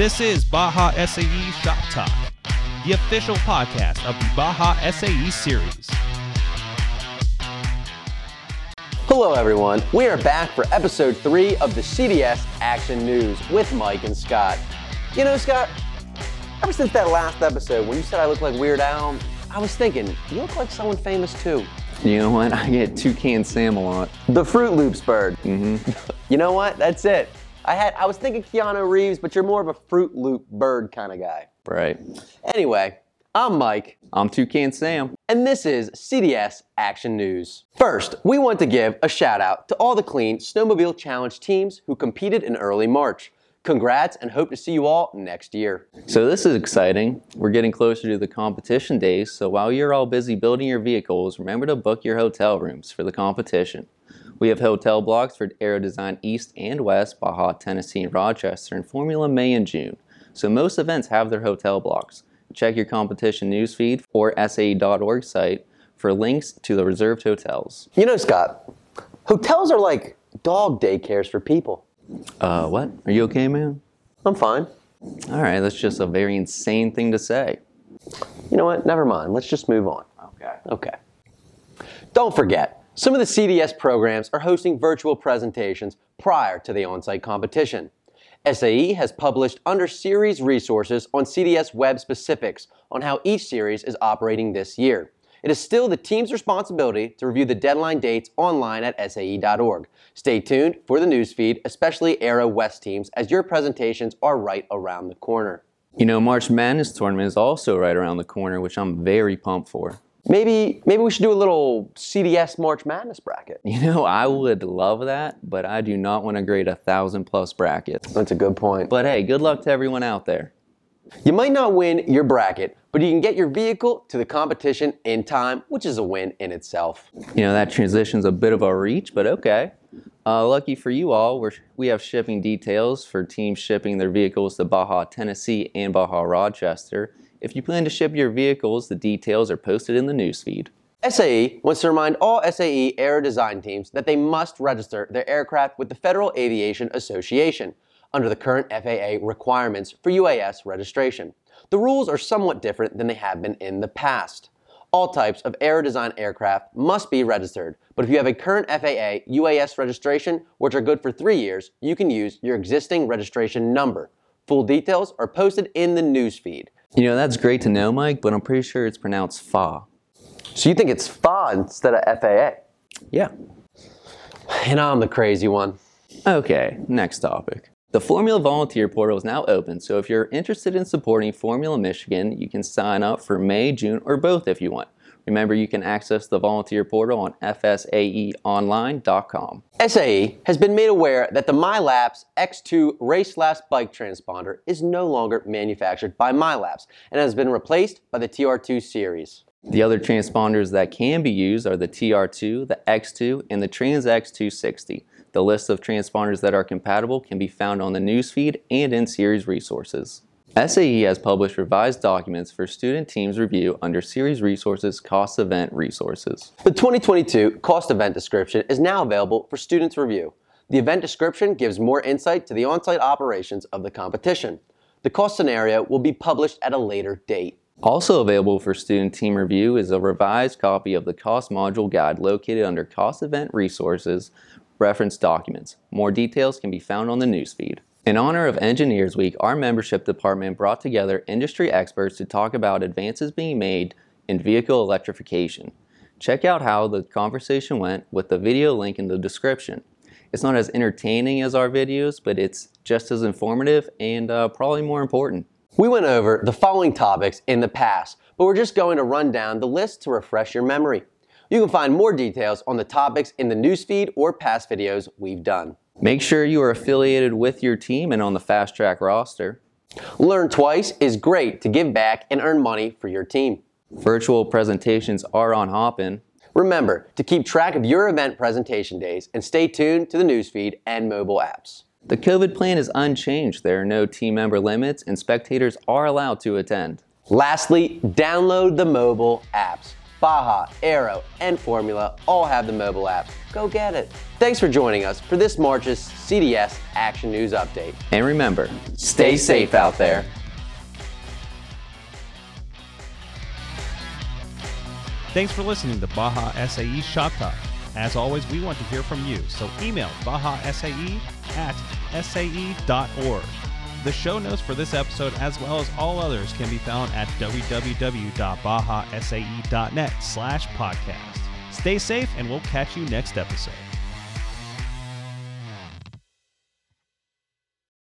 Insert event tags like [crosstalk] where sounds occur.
This is Baja SAE Shop Talk, the official podcast of the Baja SAE series. Hello, everyone. We are back for episode three of the CDS Action News with Mike and Scott. You know, Scott, ever since that last episode when you said I look like Weird Al, I was thinking, you look like someone famous too. You know what? [laughs] I get Toucan Sam a lot. The Froot Loops bird. Mm-hmm. [laughs] you know what? That's it. I had I was thinking Keanu Reeves, but you're more of a Froot Loop bird kind of guy. Right. Anyway, I'm Mike. I'm Toucan Sam. And this is CDS Action News. First, we want to give a shout out to all the clean Snowmobile Challenge teams who competed in early March. Congrats and hope to see you all next year. So this is exciting. We're getting closer to the competition days, so while you're all busy building your vehicles, remember to book your hotel rooms for the competition. We have hotel blocks for Aero Design East and West, Baja, Tennessee, and Rochester, and Formula May and June. So most events have their hotel blocks. Check your competition newsfeed or SAE.org site for links to the reserved hotels. You know, Scott, hotels are like dog daycares for people. Uh, what? Are you okay, man? I'm fine. All right, that's just a very insane thing to say. You know what? Never mind. Let's just move on. Okay. Okay. Don't forget, some of the CDS programs are hosting virtual presentations prior to the on-site competition. SAE has published under series resources on CDS web specifics on how each series is operating this year. It is still the team's responsibility to review the deadline dates online at SAE.org. Stay tuned for the newsfeed, especially Aero West teams, as your presentations are right around the corner. You know, March Madness tournament is also right around the corner, which I'm very pumped for. Maybe maybe we should do a little CDS March Madness bracket. You know, I would love that, but I do not want to grade a thousand plus brackets. That's a good point. But hey, good luck to everyone out there. You might not win your bracket, but you can get your vehicle to the competition in time, which is a win in itself. You know, that transition's a bit of a reach, but okay. Uh, lucky for you all, we're, we have shipping details for teams shipping their vehicles to Baja, Tennessee and Baja, Rochester. If you plan to ship your vehicles, the details are posted in the newsfeed. SAE wants to remind all SAE aero design teams that they must register their aircraft with the Federal Aviation Association under the current FAA requirements for UAS registration. The rules are somewhat different than they have been in the past. All types of aero design aircraft must be registered, but if you have a current FAA UAS registration, which are good for three years, you can use your existing registration number. Full details are posted in the newsfeed. You know, that's great to know, Mike, but I'm pretty sure it's pronounced FA. So you think it's FA instead of FAA? Yeah. And I'm the crazy one. Okay, next topic. The Formula Volunteer Portal is now open, so if you're interested in supporting Formula Michigan, you can sign up for May, June, or both if you want. Remember, you can access the volunteer portal on fsaeonline.com. SAE has been made aware that the MyLaps X2 Race Labs bike transponder is no longer manufactured by MyLaps and has been replaced by the TR2 series. The other transponders that can be used are the TR2, the X2, and the TranX260. The list of transponders that are compatible can be found on the newsfeed and in series resources. SAE has published revised documents for student teams review under Series Resources Cost Event Resources. The 2022 cost event description is now available for students' review. The event description gives more insight to the on-site operations of the competition. The cost scenario will be published at a later date. Also available for student team review is a revised copy of the cost module guide located under Cost Event Resources Reference Documents. More details can be found on the newsfeed. In honor of Engineers Week, our membership department brought together industry experts to talk about advances being made in vehicle electrification. Check out how the conversation went with the video link in the description. It's not as entertaining as our videos, but it's just as informative and uh, probably more important. We went over the following topics in the past, but we're just going to run down the list to refresh your memory. You can find more details on the topics in the newsfeed or past videos we've done. Make sure you are affiliated with your team and on the Fast Track roster. Learn twice is great to give back and earn money for your team. Virtual presentations are on Hopin. Remember to keep track of your event presentation days and stay tuned to the newsfeed and mobile apps. The COVID plan is unchanged. There are no team member limits and spectators are allowed to attend. Lastly, download the mobile apps. Baja, Aero, and Formula all have the mobile app. Go get it. Thanks for joining us for this March's CDS Action News Update. And remember, stay safe out there. Thanks for listening to Baja SAE Shop Talk. As always, we want to hear from you, so email bajasae at sae.org. The show notes for this episode, as well as all others, can be found at www.bajasae.net slash podcast. Stay safe, and we'll catch you next episode.